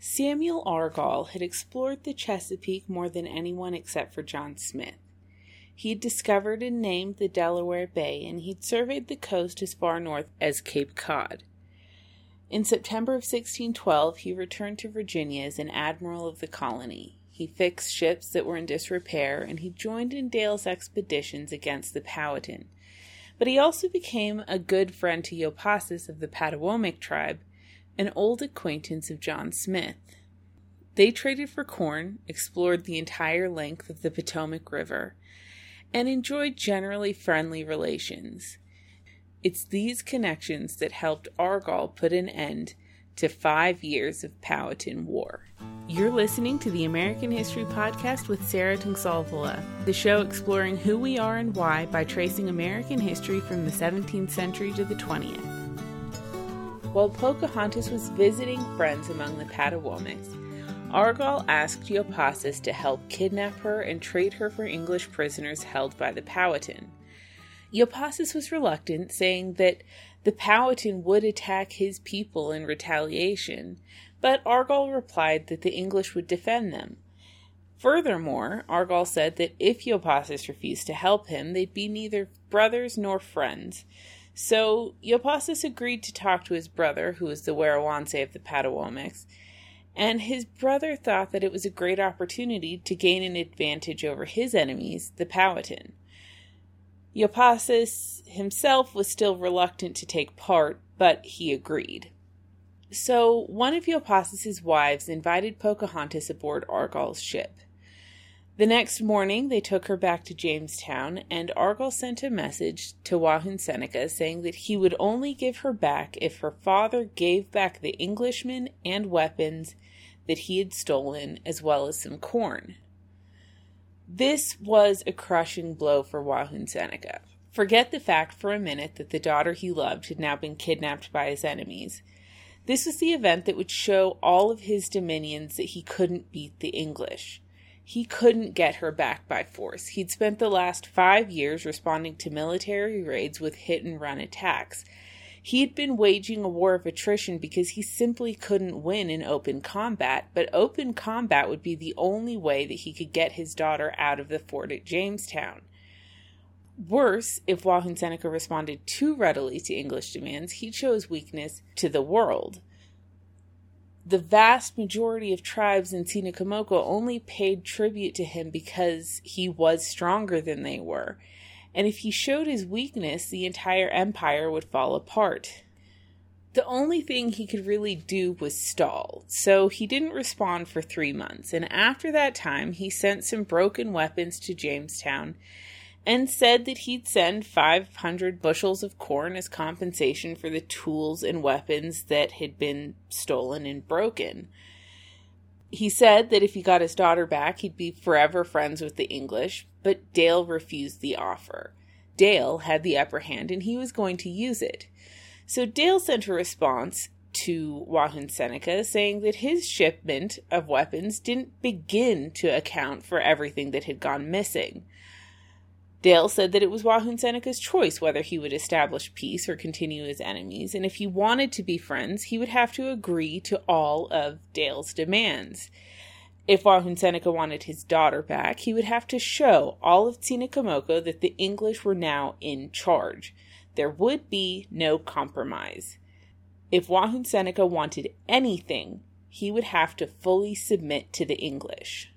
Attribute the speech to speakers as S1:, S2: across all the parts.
S1: Samuel Argall had explored the Chesapeake more than anyone except for John Smith. He'd discovered and named the Delaware Bay, and he'd surveyed the coast as far north as Cape Cod. In September of 1612, he returned to Virginia as an admiral of the colony. He fixed ships that were in disrepair, and he joined in Dale's expeditions against the Powhatan. But he also became a good friend to Yopasis of the Patawomic tribe, an old acquaintance of John Smith. They traded for corn, explored the entire length of the Potomac River, and enjoyed generally friendly relations. It's these connections that helped Argall put an end to five years of Powhatan War. You're listening to the American History Podcast with Sarah Tungsalvola, the show exploring who we are and why by tracing American history from the 17th century to the 20th. While Pocahontas was visiting friends among the Patawomics, Argall asked Yopasis to help kidnap her and trade her for English prisoners held by the Powhatan. Yopasis was reluctant, saying that the Powhatan would attack his people in retaliation, but Argall replied that the English would defend them. Furthermore, Argall said that if Yopasis refused to help him, they'd be neither brothers nor friends. So Yopasis agreed to talk to his brother, who was the Werowance of the Patawomics, and his brother thought that it was a great opportunity to gain an advantage over his enemies, the Powhatan. Yopasis himself was still reluctant to take part, but he agreed. So one of Yopasis's wives invited Pocahontas aboard Argall's ship. The next morning, they took her back to Jamestown, and Argall sent a message to Wahunsenaca saying that he would only give her back if her father gave back the Englishmen and weapons that he had stolen, as well as some corn. This was a crushing blow for Wahunsenaca. Forget the fact for a minute that the daughter he loved had now been kidnapped by his enemies. This was the event that would show all of his dominions that he couldn't beat the English. He couldn't get her back by force. He'd spent the last five years responding to military raids with hit and run attacks. He had been waging a war of attrition because he simply couldn't win in open combat, but open combat would be the only way that he could get his daughter out of the fort at Jamestown. Worse, if Wahunsenaca responded too readily to English demands, he'd show his weakness to the world. The vast majority of tribes in Tsenacomoco only paid tribute to him because he was stronger than they were. And if he showed his weakness, the entire empire would fall apart. The only thing he could really do was stall, so he didn't respond for three months, and after that time, he sent some broken weapons to Jamestown and said that he'd send 500 bushels of corn as compensation for the tools and weapons that had been stolen and broken. He said that if he got his daughter back, he'd be forever friends with the English, but Dale refused the offer. Dale had the upper hand and he was going to use it. So Dale sent a response to Wahunsenaca saying that his shipment of weapons didn't begin to account for everything that had gone missing. Dale said that it was Wahunsenaca's choice whether he would establish peace or continue as enemies, and if he wanted to be friends, he would have to agree to all of Dale's demands. If Wahunsenaca wanted his daughter back, he would have to show all of Tsenacomoco that the English were now in charge. There would be no compromise. If Wahunsenaca wanted anything, he would have to fully submit to the English.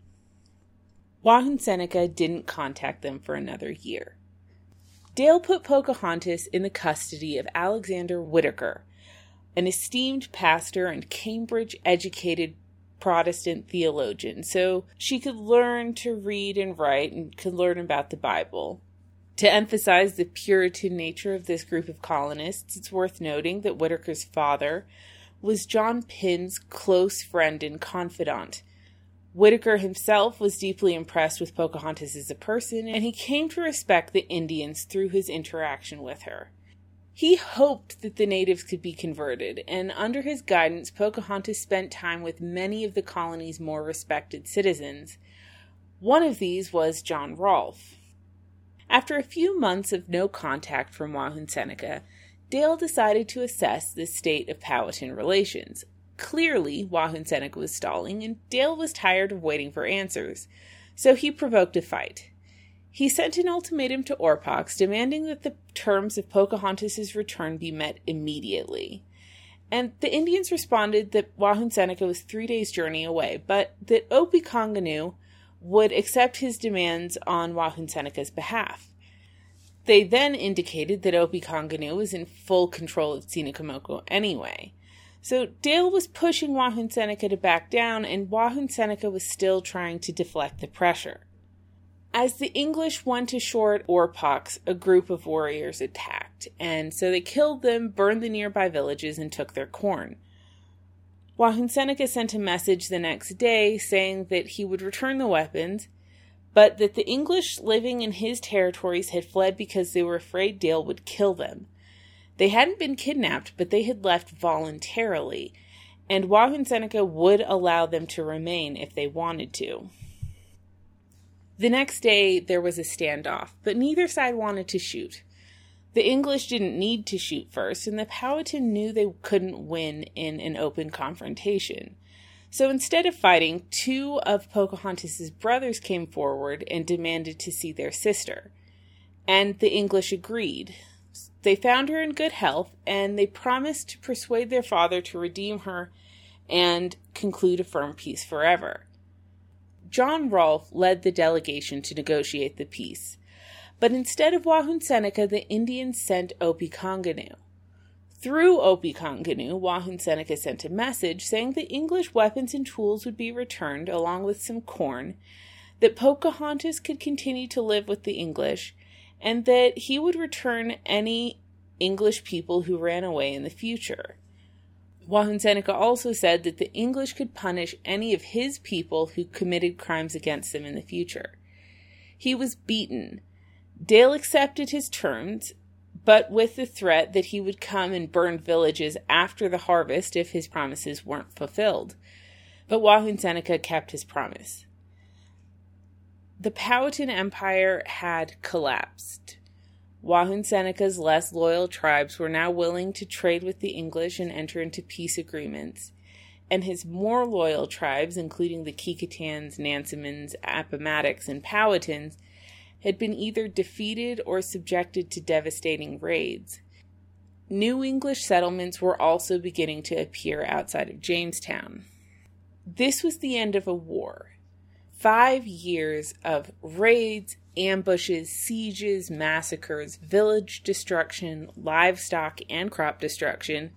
S1: Wahunsenaca didn't contact them for another year. Dale put Pocahontas in the custody of Alexander Whitaker, an esteemed pastor and Cambridge educated Protestant theologian, so she could learn to read and write and could learn about the Bible. To emphasize the Puritan nature of this group of colonists, it's worth noting that Whitaker's father was John Pyne's close friend and confidant. Whitaker himself was deeply impressed with Pocahontas as a person, and he came to respect the Indians through his interaction with her. He hoped that the natives could be converted, and under his guidance, Pocahontas spent time with many of the colony's more respected citizens. One of these was John Rolfe. After a few months of no contact from Wahunsenaca, Dale decided to assess the state of Powhatan relations. Clearly Wahunsenaca was stalling, and Dale was tired of waiting for answers, so he provoked a fight. He sent an ultimatum to Orpox demanding that the terms of Pocahontas's return be met immediately. And the Indians responded that Wahunsenaca was three days' journey away, but that Opechancanough would accept his demands on Wahunsenaca's behalf. They then indicated that Opechancanough was in full control of Tsenacomoco anyway. So Dale was pushing Wahunsenaca to back down, and Wahunsenaca was still trying to deflect the pressure. As the English went ashore at Orpox, a group of warriors attacked, and so they killed them, burned the nearby villages, and took their corn. Wahunsenaca sent a message the next day saying that he would return the weapons, but that the English living in his territories had fled because they were afraid Dale would kill them. They hadn't been kidnapped, but they had left voluntarily, and Wahunsenaca would allow them to remain if they wanted to. The next day, there was a standoff, but neither side wanted to shoot. The English didn't need to shoot first, and the Powhatan knew they couldn't win in an open confrontation. So instead of fighting, two of Pocahontas's brothers came forward and demanded to see their sister. And the English agreed. They found her in good health, and they promised to persuade their father to redeem her and conclude a firm peace forever. John Rolfe led the delegation to negotiate the peace. But instead of Wahunsenaca, the Indians sent Opechancanough. Through Opechancanough, Wahun Seneca sent a message saying the English weapons and tools would be returned along with some corn, that Pocahontas could continue to live with the English, and that he would return any English people who ran away in the future. Wahunsenaca also said that the English could punish any of his people who committed crimes against them in the future. He was beaten. Dale accepted his terms, but with the threat that he would come and burn villages after the harvest if his promises weren't fulfilled. But Wahunsenaca kept his promise. The Powhatan Empire had collapsed. Wahunsenaca's less loyal tribes were now willing to trade with the English and enter into peace agreements, and his more loyal tribes, including the Kecoughtan's, Nansemons, Appomattox, and Powhatans, had been either defeated or subjected to devastating raids. New English settlements were also beginning to appear outside of Jamestown. This was the end of a war. Five years of raids, ambushes, sieges, massacres, village destruction, livestock and crop destruction,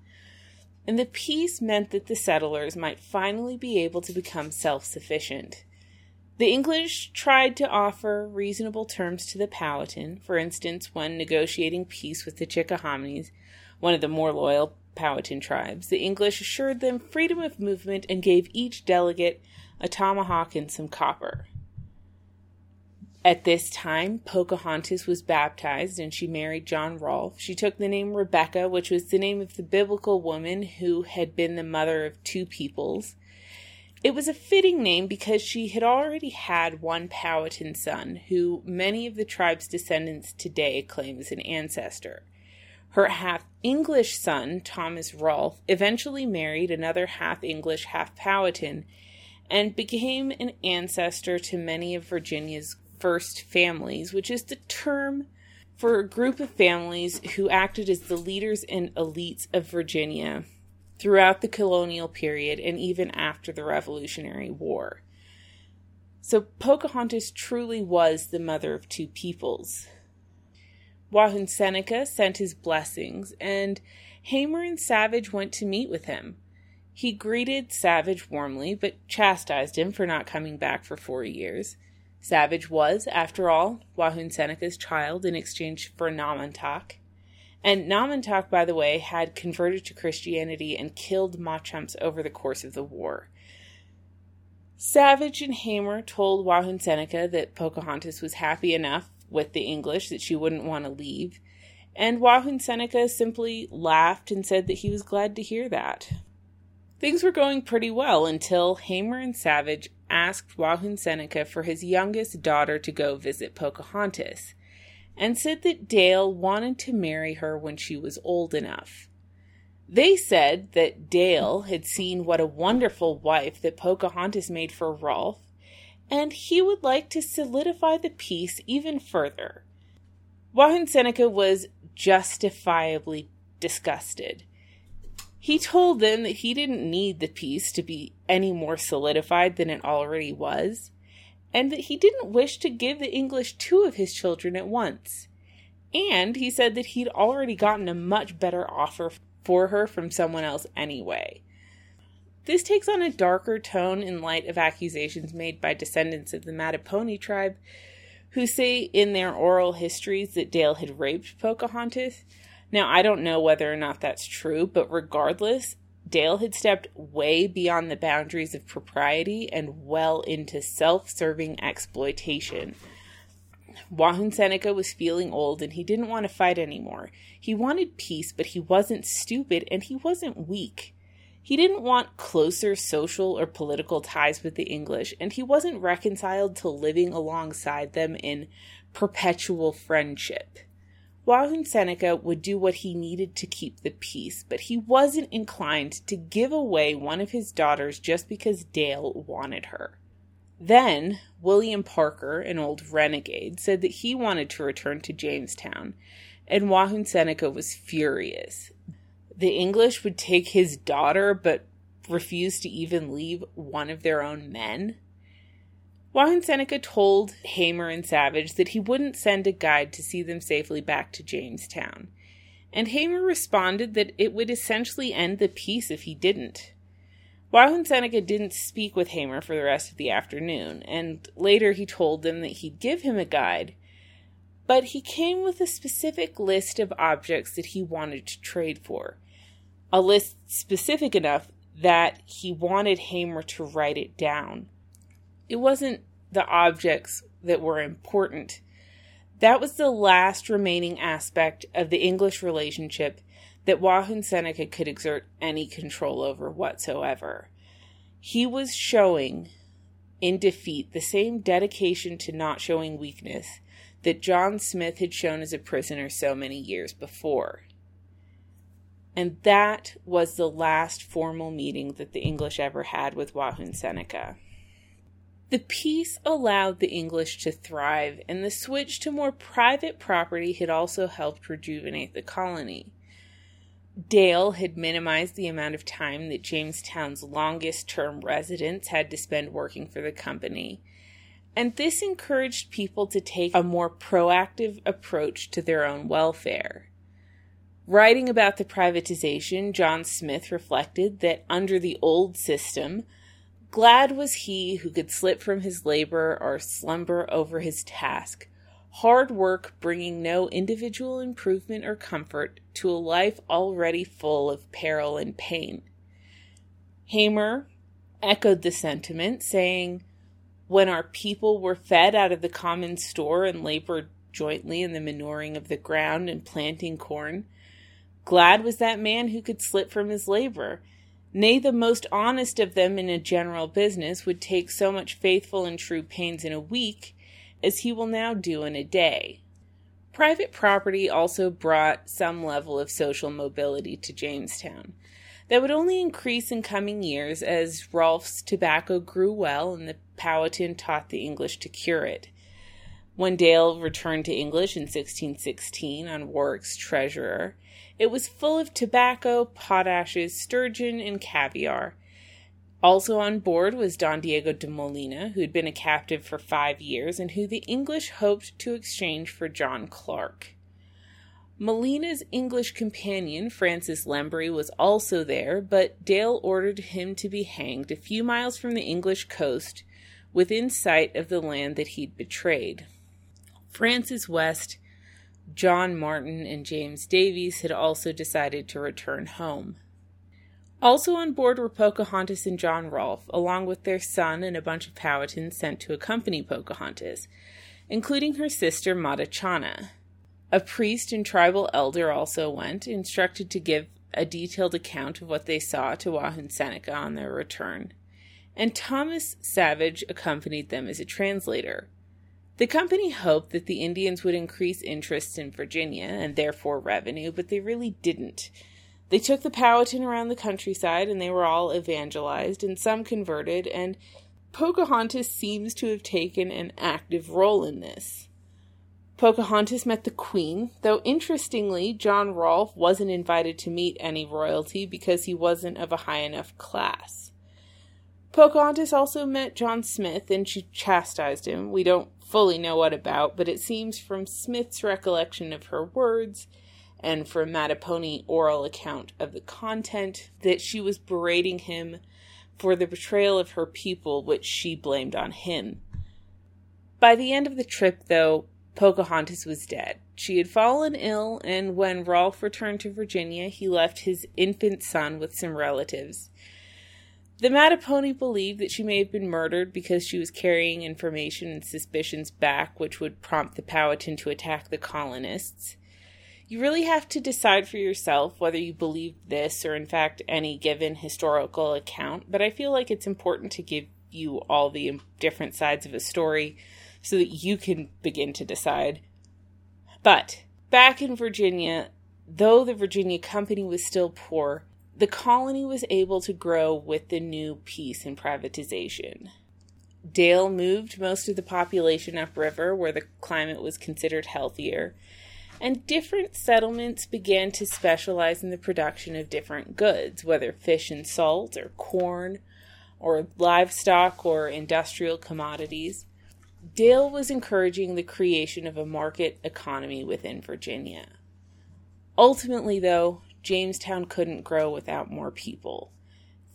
S1: and the peace meant that the settlers might finally be able to become self sufficient. The English tried to offer reasonable terms to the Powhatan, for instance, when negotiating peace with the Chickahominies, one of the more loyal Powhatan tribes. The English assured them freedom of movement and gave each delegate a tomahawk and some copper. At this time, Pocahontas was baptized and she married John Rolfe. She took the name Rebecca, which was the name of the biblical woman who had been the mother of two peoples. It was a fitting name because she had already had one Powhatan son, who many of the tribe's descendants today claim as an ancestor. Her half English son, Thomas Rolfe, eventually married another half English, half Powhatan, and became an ancestor to many of Virginia's first families, which is the term for a group of families who acted as the leaders and elites of Virginia throughout the colonial period and even after the Revolutionary War. So Pocahontas truly was the mother of two peoples. Wahunsenaca sent his blessings, and Hamer and Savage went to meet with him. He greeted Savage warmly, but chastised him for not coming back for four years. Savage was, after all, Wahunsenaca's child in exchange for Namontack. And Namontack, by the way, had converted to Christianity and killed Machumps over the course of the war. Savage and Hamer told Wahunsenaca that Pocahontas was happy enough with the English that she wouldn't want to leave, and Wahunsenaca simply laughed and said that he was glad to hear that. Things were going pretty well until Hamer and Savage asked Wahunsenaca for his youngest daughter to go visit Pocahontas, and said that Dale wanted to marry her when she was old enough. They said that Dale had seen what a wonderful wife that Pocahontas made for Rolfe, and he would like to solidify the peace even further. Wahunsenaca was justifiably disgusted. He told them that he didn't need the peace to be any more solidified than it already was, and that he didn't wish to give the English two of his children at once. And he said that he'd already gotten a much better offer for her from someone else anyway. This takes on a darker tone in light of accusations made by descendants of the Mattapony tribe, who say in their oral histories that Dale had raped Pocahontas, now, I don't know whether or not that's true, but regardless, Dale had stepped way beyond the boundaries of propriety and well into self serving exploitation. Wahunsenaca was feeling old and he didn't want to fight anymore. He wanted peace, but he wasn't stupid and he wasn't weak. He didn't want closer social or political ties with the English, and he wasn't reconciled to living alongside them in perpetual friendship. Wahunsenaca would do what he needed to keep the peace, but he wasn't inclined to give away one of his daughters just because Dale wanted her. Then, William Parker, an old renegade, said that he wanted to return to Jamestown, and Wahunsenaca was furious. The English would take his daughter, but refuse to even leave one of their own men. Wahunsenaca told Hamer and Savage that he wouldn't send a guide to see them safely back to Jamestown, and Hamer responded that it would essentially end the peace if he didn't. Wahunsenaca didn't speak with Hamer for the rest of the afternoon, and later he told them that he'd give him a guide, but he came with a specific list of objects that he wanted to trade for. A list specific enough that he wanted Hamer to write it down it wasn't the objects that were important. That was the last remaining aspect of the English relationship that Wahunsenaca could exert any control over whatsoever. He was showing in defeat the same dedication to not showing weakness that John Smith had shown as a prisoner so many years before. And that was the last formal meeting that the English ever had with Wahunsenaca. The peace allowed the English to thrive, and the switch to more private property had also helped rejuvenate the colony. Dale had minimized the amount of time that Jamestown's longest term residents had to spend working for the company, and this encouraged people to take a more proactive approach to their own welfare. Writing about the privatization, John Smith reflected that under the old system, Glad was he who could slip from his labor or slumber over his task, hard work bringing no individual improvement or comfort to a life already full of peril and pain. Hamer echoed the sentiment, saying, When our people were fed out of the common store and labored jointly in the manuring of the ground and planting corn, glad was that man who could slip from his labor Nay, the most honest of them in a general business would take so much faithful and true pains in a week as he will now do in a day. Private property also brought some level of social mobility to Jamestown. That would only increase in coming years as Rolfe's tobacco grew well and the Powhatan taught the English to cure it. When Dale returned to English in 1616 on Warwick's treasurer, it was full of tobacco, potashes, sturgeon, and caviar. Also on board was Don Diego de Molina, who had been a captive for five years and who the English hoped to exchange for John Clark. Molina's English companion, Francis Lembury, was also there, but Dale ordered him to be hanged a few miles from the English coast within sight of the land that he'd betrayed. Francis West John Martin and James Davies had also decided to return home. Also on board were Pocahontas and John Rolfe, along with their son and a bunch of Powhatans sent to accompany Pocahontas, including her sister Matachanna. A priest and tribal elder also went, instructed to give a detailed account of what they saw to Wahunsenaca on their return, and Thomas Savage accompanied them as a translator. The company hoped that the Indians would increase interest in Virginia and therefore revenue, but they really didn't. They took the Powhatan around the countryside and they were all evangelized, and some converted, and Pocahontas seems to have taken an active role in this. Pocahontas met the Queen, though interestingly, John Rolfe wasn't invited to meet any royalty because he wasn't of a high enough class. Pocahontas also met John Smith and she chastised him. We don't fully know what about, but it seems from Smith's recollection of her words and from Mattapony oral account of the content that she was berating him for the betrayal of her people, which she blamed on him. By the end of the trip, though, Pocahontas was dead. She had fallen ill, and when Rolfe returned to Virginia, he left his infant son with some relatives. The Mattapony believed that she may have been murdered because she was carrying information and suspicions back which would prompt the Powhatan to attack the colonists. You really have to decide for yourself whether you believe this or, in fact, any given historical account, but I feel like it's important to give you all the different sides of a story so that you can begin to decide. But back in Virginia, though the Virginia Company was still poor, the colony was able to grow with the new peace and privatization. Dale moved most of the population upriver where the climate was considered healthier, and different settlements began to specialize in the production of different goods, whether fish and salt, or corn, or livestock, or industrial commodities. Dale was encouraging the creation of a market economy within Virginia. Ultimately, though, Jamestown couldn't grow without more people.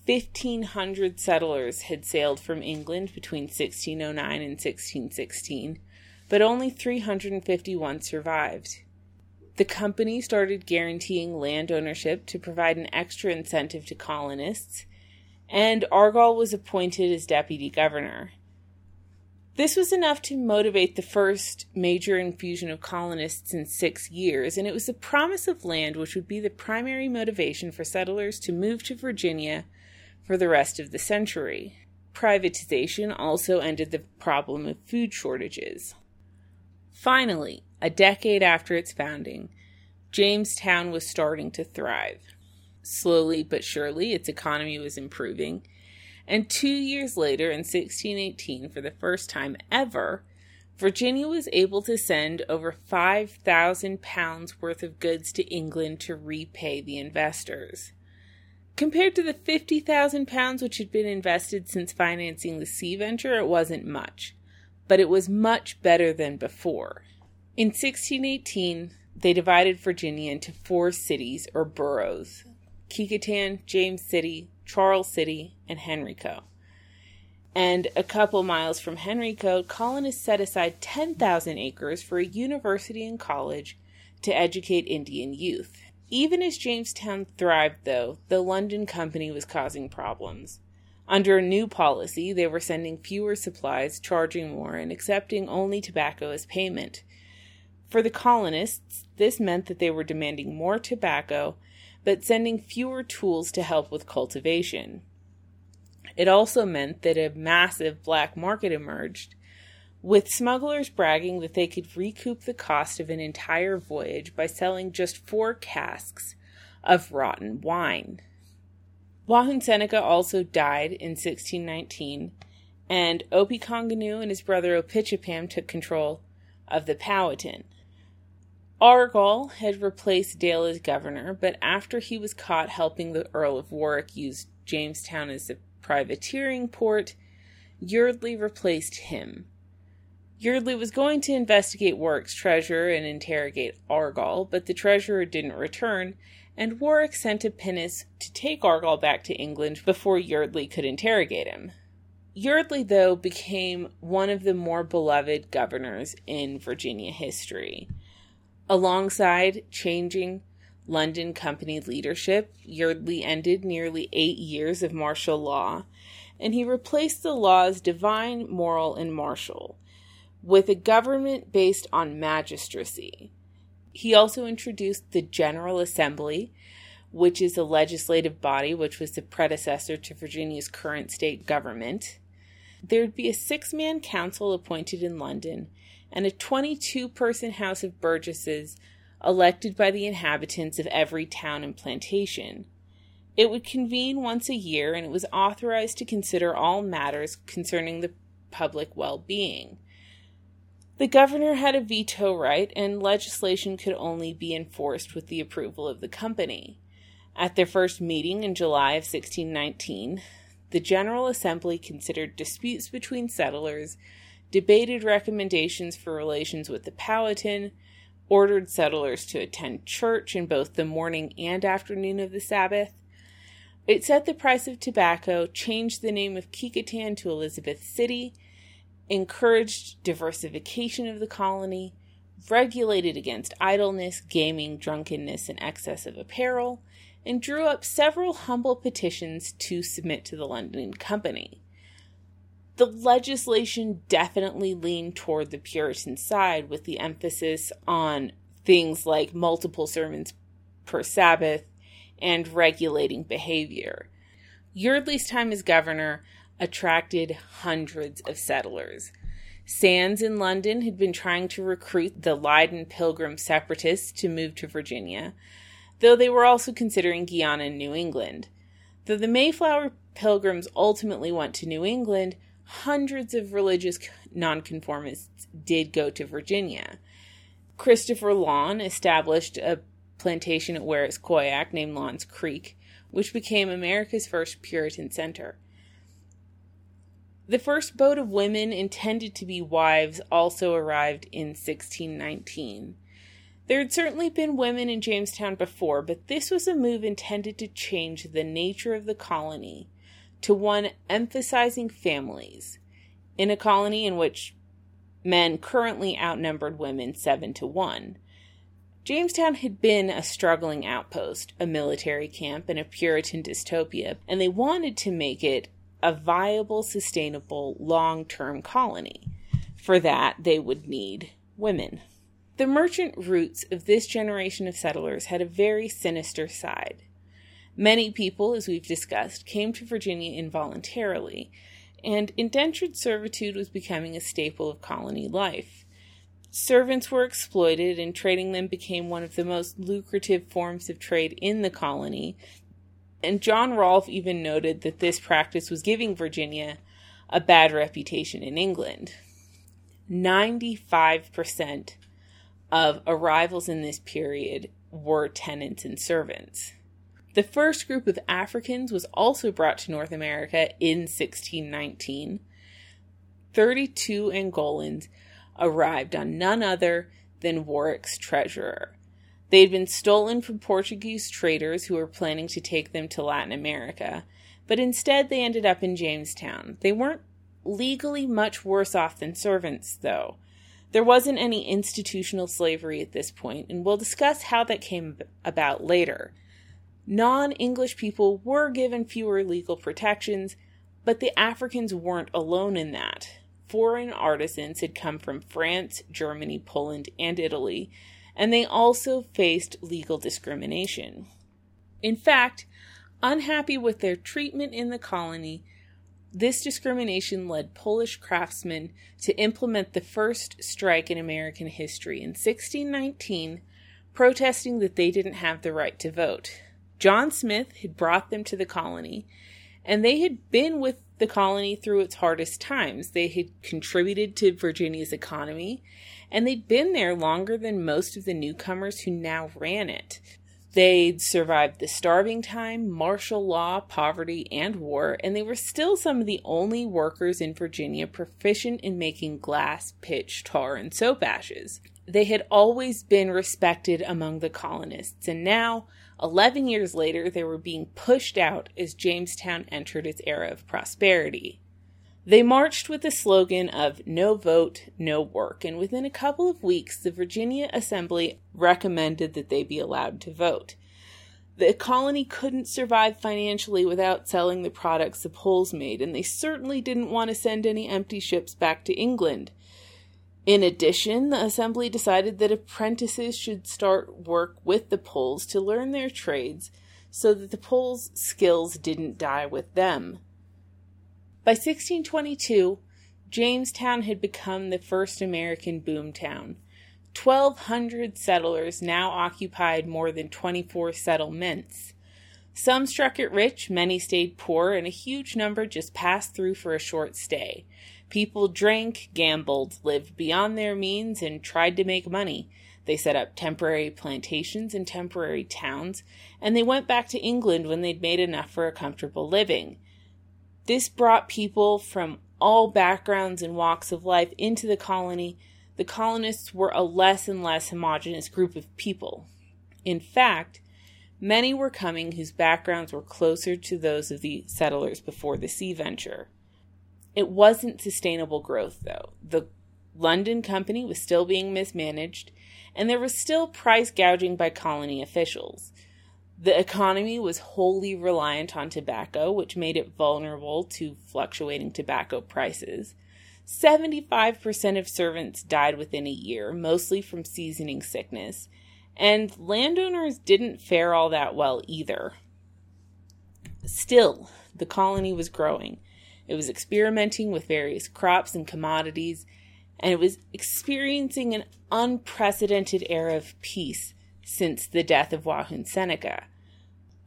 S1: 1,500 settlers had sailed from England between 1609 and 1616, but only 351 survived. The company started guaranteeing land ownership to provide an extra incentive to colonists, and Argall was appointed as deputy governor. This was enough to motivate the first major infusion of colonists in six years, and it was the promise of land which would be the primary motivation for settlers to move to Virginia for the rest of the century. Privatization also ended the problem of food shortages. Finally, a decade after its founding, Jamestown was starting to thrive. Slowly but surely, its economy was improving and two years later, in 1618, for the first time ever, Virginia was able to send over 5,000 pounds worth of goods to England to repay the investors. Compared to the 50,000 pounds which had been invested since financing the sea venture, it wasn't much, but it was much better than before. In 1618, they divided Virginia into four cities or boroughs Kecoughtan, James City, Charles City, and Henrico. And a couple miles from Henrico, colonists set aside 10,000 acres for a university and college to educate Indian youth. Even as Jamestown thrived, though, the London Company was causing problems. Under a new policy, they were sending fewer supplies, charging more, and accepting only tobacco as payment. For the colonists, this meant that they were demanding more tobacco but sending fewer tools to help with cultivation. It also meant that a massive black market emerged, with smugglers bragging that they could recoup the cost of an entire voyage by selling just four casks of rotten wine. Wahunsenaca also died in 1619, and Opechancanough and his brother Opitchapam took control of the Powhatan. Argall had replaced Dale as governor, but after he was caught helping the Earl of Warwick use Jamestown as a privateering port, Yeardley replaced him. Yeardley was going to investigate Warwick's treasure and interrogate Argall, but the treasurer didn't return, and Warwick sent a pinnace to take Argall back to England before Yeardley could interrogate him. Yeardley, though, became one of the more beloved governors in Virginia history. Alongside changing London Company leadership, Yeardley ended nearly eight years of martial law, and he replaced the laws divine, moral, and martial with a government based on magistracy. He also introduced the General Assembly, which is a legislative body which was the predecessor to Virginia's current state government. There would be a six man council appointed in London and a 22 person House of Burgesses elected by the inhabitants of every town and plantation. It would convene once a year and it was authorized to consider all matters concerning the public well being. The governor had a veto right, and legislation could only be enforced with the approval of the company. At their first meeting in July of 1619, the General Assembly considered disputes between settlers, debated recommendations for relations with the Powhatan, ordered settlers to attend church in both the morning and afternoon of the Sabbath. It set the price of tobacco, changed the name of Kecoughtan to Elizabeth City, encouraged diversification of the colony, regulated against idleness, gaming, drunkenness, and excess of apparel, and drew up several humble petitions to submit to the London Company. The legislation definitely leaned toward the Puritan side with the emphasis on things like multiple sermons per Sabbath and regulating behavior. Yeardley's time as governor attracted hundreds of settlers. Sandys in London had been trying to recruit the Leiden Pilgrim separatists to move to Virginia, though they were also considering Guiana and New England. Though the Mayflower Pilgrims ultimately went to New England, hundreds of religious nonconformists did go to Virginia. Christopher Lawne established a plantation at Warraskoyack named Lawne's Creek, which became America's first Puritan center. The first boat of women intended to be wives also arrived in 1619. There had certainly been women in Jamestown before, but this was a move intended to change the nature of the colony to one emphasizing families. In a colony in which men currently outnumbered women 7 to 1. Jamestown had been a struggling outpost, a military camp, and a Puritan dystopia, and they wanted to make it a viable, sustainable, long term colony. For that, they would need women. The merchant roots of this generation of settlers had a very sinister side. Many people, as we've discussed, came to Virginia involuntarily, and indentured servitude was becoming a staple of colony life. Servants were exploited, and trading them became one of the most lucrative forms of trade in the colony, and John Rolfe even noted that this practice was giving Virginia a bad reputation in England. 95% of arrivals in this period were tenants and servants. The first group of Africans was also brought to North America in 1619. 32 Angolans arrived on none other than Warwick's treasurer, they had been stolen from Portuguese traders who were planning to take them to Latin America, but instead they ended up in Jamestown. They weren't legally much worse off than servants, though. There wasn't any institutional slavery at this point, and we'll discuss how that came about later. Non English people were given fewer legal protections, but the Africans weren't alone in that. Foreign artisans had come from France, Germany, Poland, and Italy and they also faced legal discrimination. In fact, unhappy with their treatment in the colony, this discrimination led Polish craftsmen to implement the first strike in American history in 1619, protesting that they didn't have the right to vote. John Smith had brought them to the colony, and they had been with the colony through its hardest times. They had contributed to Virginia's economy, and they'd been there longer than most of the newcomers who now ran it. They'd survived the starving time, martial law, poverty, and war, and they were still some of the only workers in Virginia proficient in making glass, pitch, tar, and soap ashes. They had always been respected among the colonists, and now, 11 years later, they were being pushed out as Jamestown entered its era of prosperity. They marched with the slogan of No Vote, No Work, and within a couple of weeks, the Virginia Assembly recommended that they be allowed to vote. The colony couldn't survive financially without selling the products the Poles made, and they certainly didn't want to send any empty ships back to England. In addition, the assembly decided that apprentices should start work with the Poles to learn their trades so that the Poles' skills didn't die with them. By 1622, Jamestown had become the first American boom town. 1,200 settlers now occupied more than 24 settlements. Some struck it rich, many stayed poor, and a huge number just passed through for a short stay. People drank, gambled, lived beyond their means, and tried to make money. They set up temporary plantations and temporary towns, and they went back to England when they'd made enough for a comfortable living. This brought people from all backgrounds and walks of life into the colony. The colonists were a less and less homogenous group of people. In fact, many were coming whose backgrounds were closer to those of the settlers before the sea venture. It wasn't sustainable growth, though. The London Company was still being mismanaged, and there was still price gouging by colony officials. The economy was wholly reliant on tobacco, which made it vulnerable to fluctuating tobacco prices. 75% of servants died within a year, mostly from seasoning sickness, and landowners didn't fare all that well either. Still, the colony was growing. It was experimenting with various crops and commodities, and it was experiencing an unprecedented era of peace since the death of Wahunsenaca.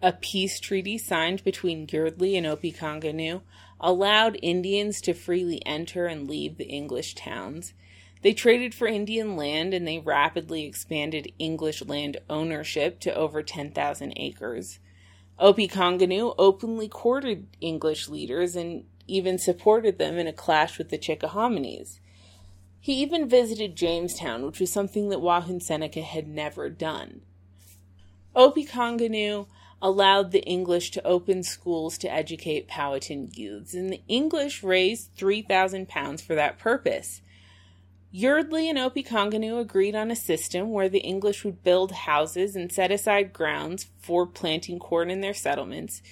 S1: A peace treaty signed between Yeardley and Opechancanough allowed Indians to freely enter and leave the English towns. They traded for Indian land and they rapidly expanded English land ownership to over 10,000 acres. Opechancanough openly courted English leaders and even supported them in a clash with the Chickahominies. He even visited Jamestown, which was something that Wahunsenaca had never done. Opechancanough allowed the English to open schools to educate Powhatan youths, and the English raised 3,000 pounds for that purpose. Yeardley and Opechancanough agreed on a system where the English would build houses and set aside grounds for planting corn in their settlements,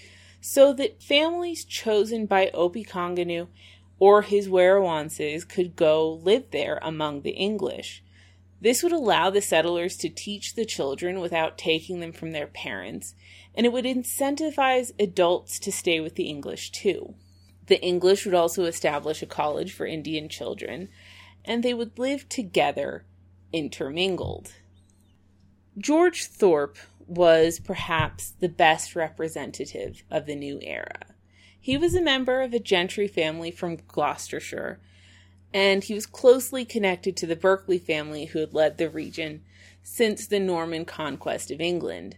S1: so that families chosen by Opechancanough or his Werowances could go live there among the English. This would allow the settlers to teach the children without taking them from their parents, and it would incentivize adults to stay with the English too. The English would also establish a college for Indian children, and they would live together intermingled. George Thorpe was perhaps the best representative of the new era. He was a member of a gentry family from Gloucestershire, and he was closely connected to the Berkeley family who had led the region since the Norman conquest of England.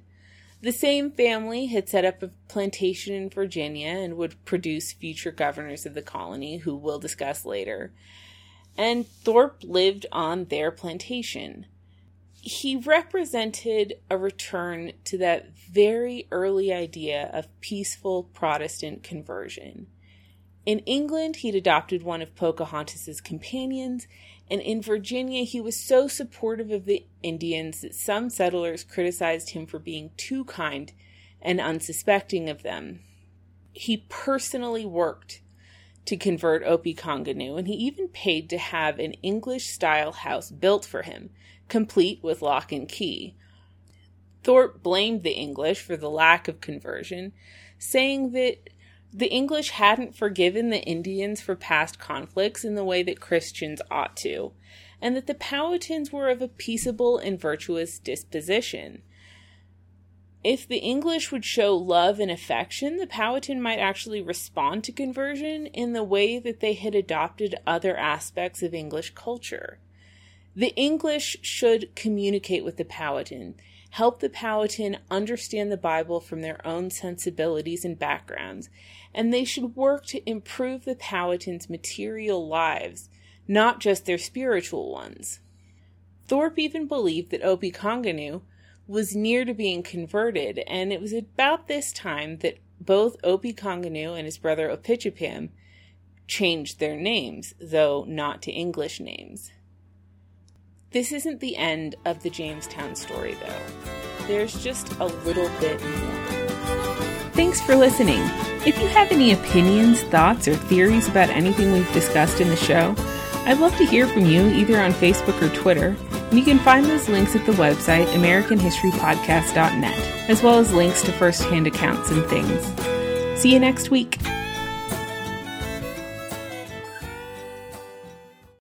S1: The same family had set up a plantation in Virginia and would produce future governors of the colony, who we'll discuss later. And Thorpe lived on their plantation he represented a return to that very early idea of peaceful Protestant conversion. In England, he'd adopted one of Pocahontas's companions, and in Virginia, he was so supportive of the Indians that some settlers criticized him for being too kind and unsuspecting of them. He personally worked to convert Opechancanough, and he even paid to have an English style house built for him complete with lock and key. Thorpe blamed the English for the lack of conversion, saying that the English hadn't forgiven the Indians for past conflicts in the way that Christians ought to, and that the Powhatans were of a peaceable and virtuous disposition. If the English would show love and affection, the Powhatan might actually respond to conversion in the way that they had adopted other aspects of English culture. The English should communicate with the Powhatan, help the Powhatan understand the Bible from their own sensibilities and backgrounds, and they should work to improve the Powhatan's material lives, not just their spiritual ones. Thorpe even believed that Opechancanough was near to being converted, and it was about this time that both Opechancanough and his brother Opitchapam changed their names, though not to English names. This isn't the end of the Jamestown story, though. There's just a little bit more. Thanks for listening. If you have any opinions, thoughts, or theories about anything we've discussed in the show, I'd love to hear from you either on Facebook or Twitter, and you can find those links at the website AmericanHistoryPodcast.net, as well as links to first-hand accounts and things. See you next week.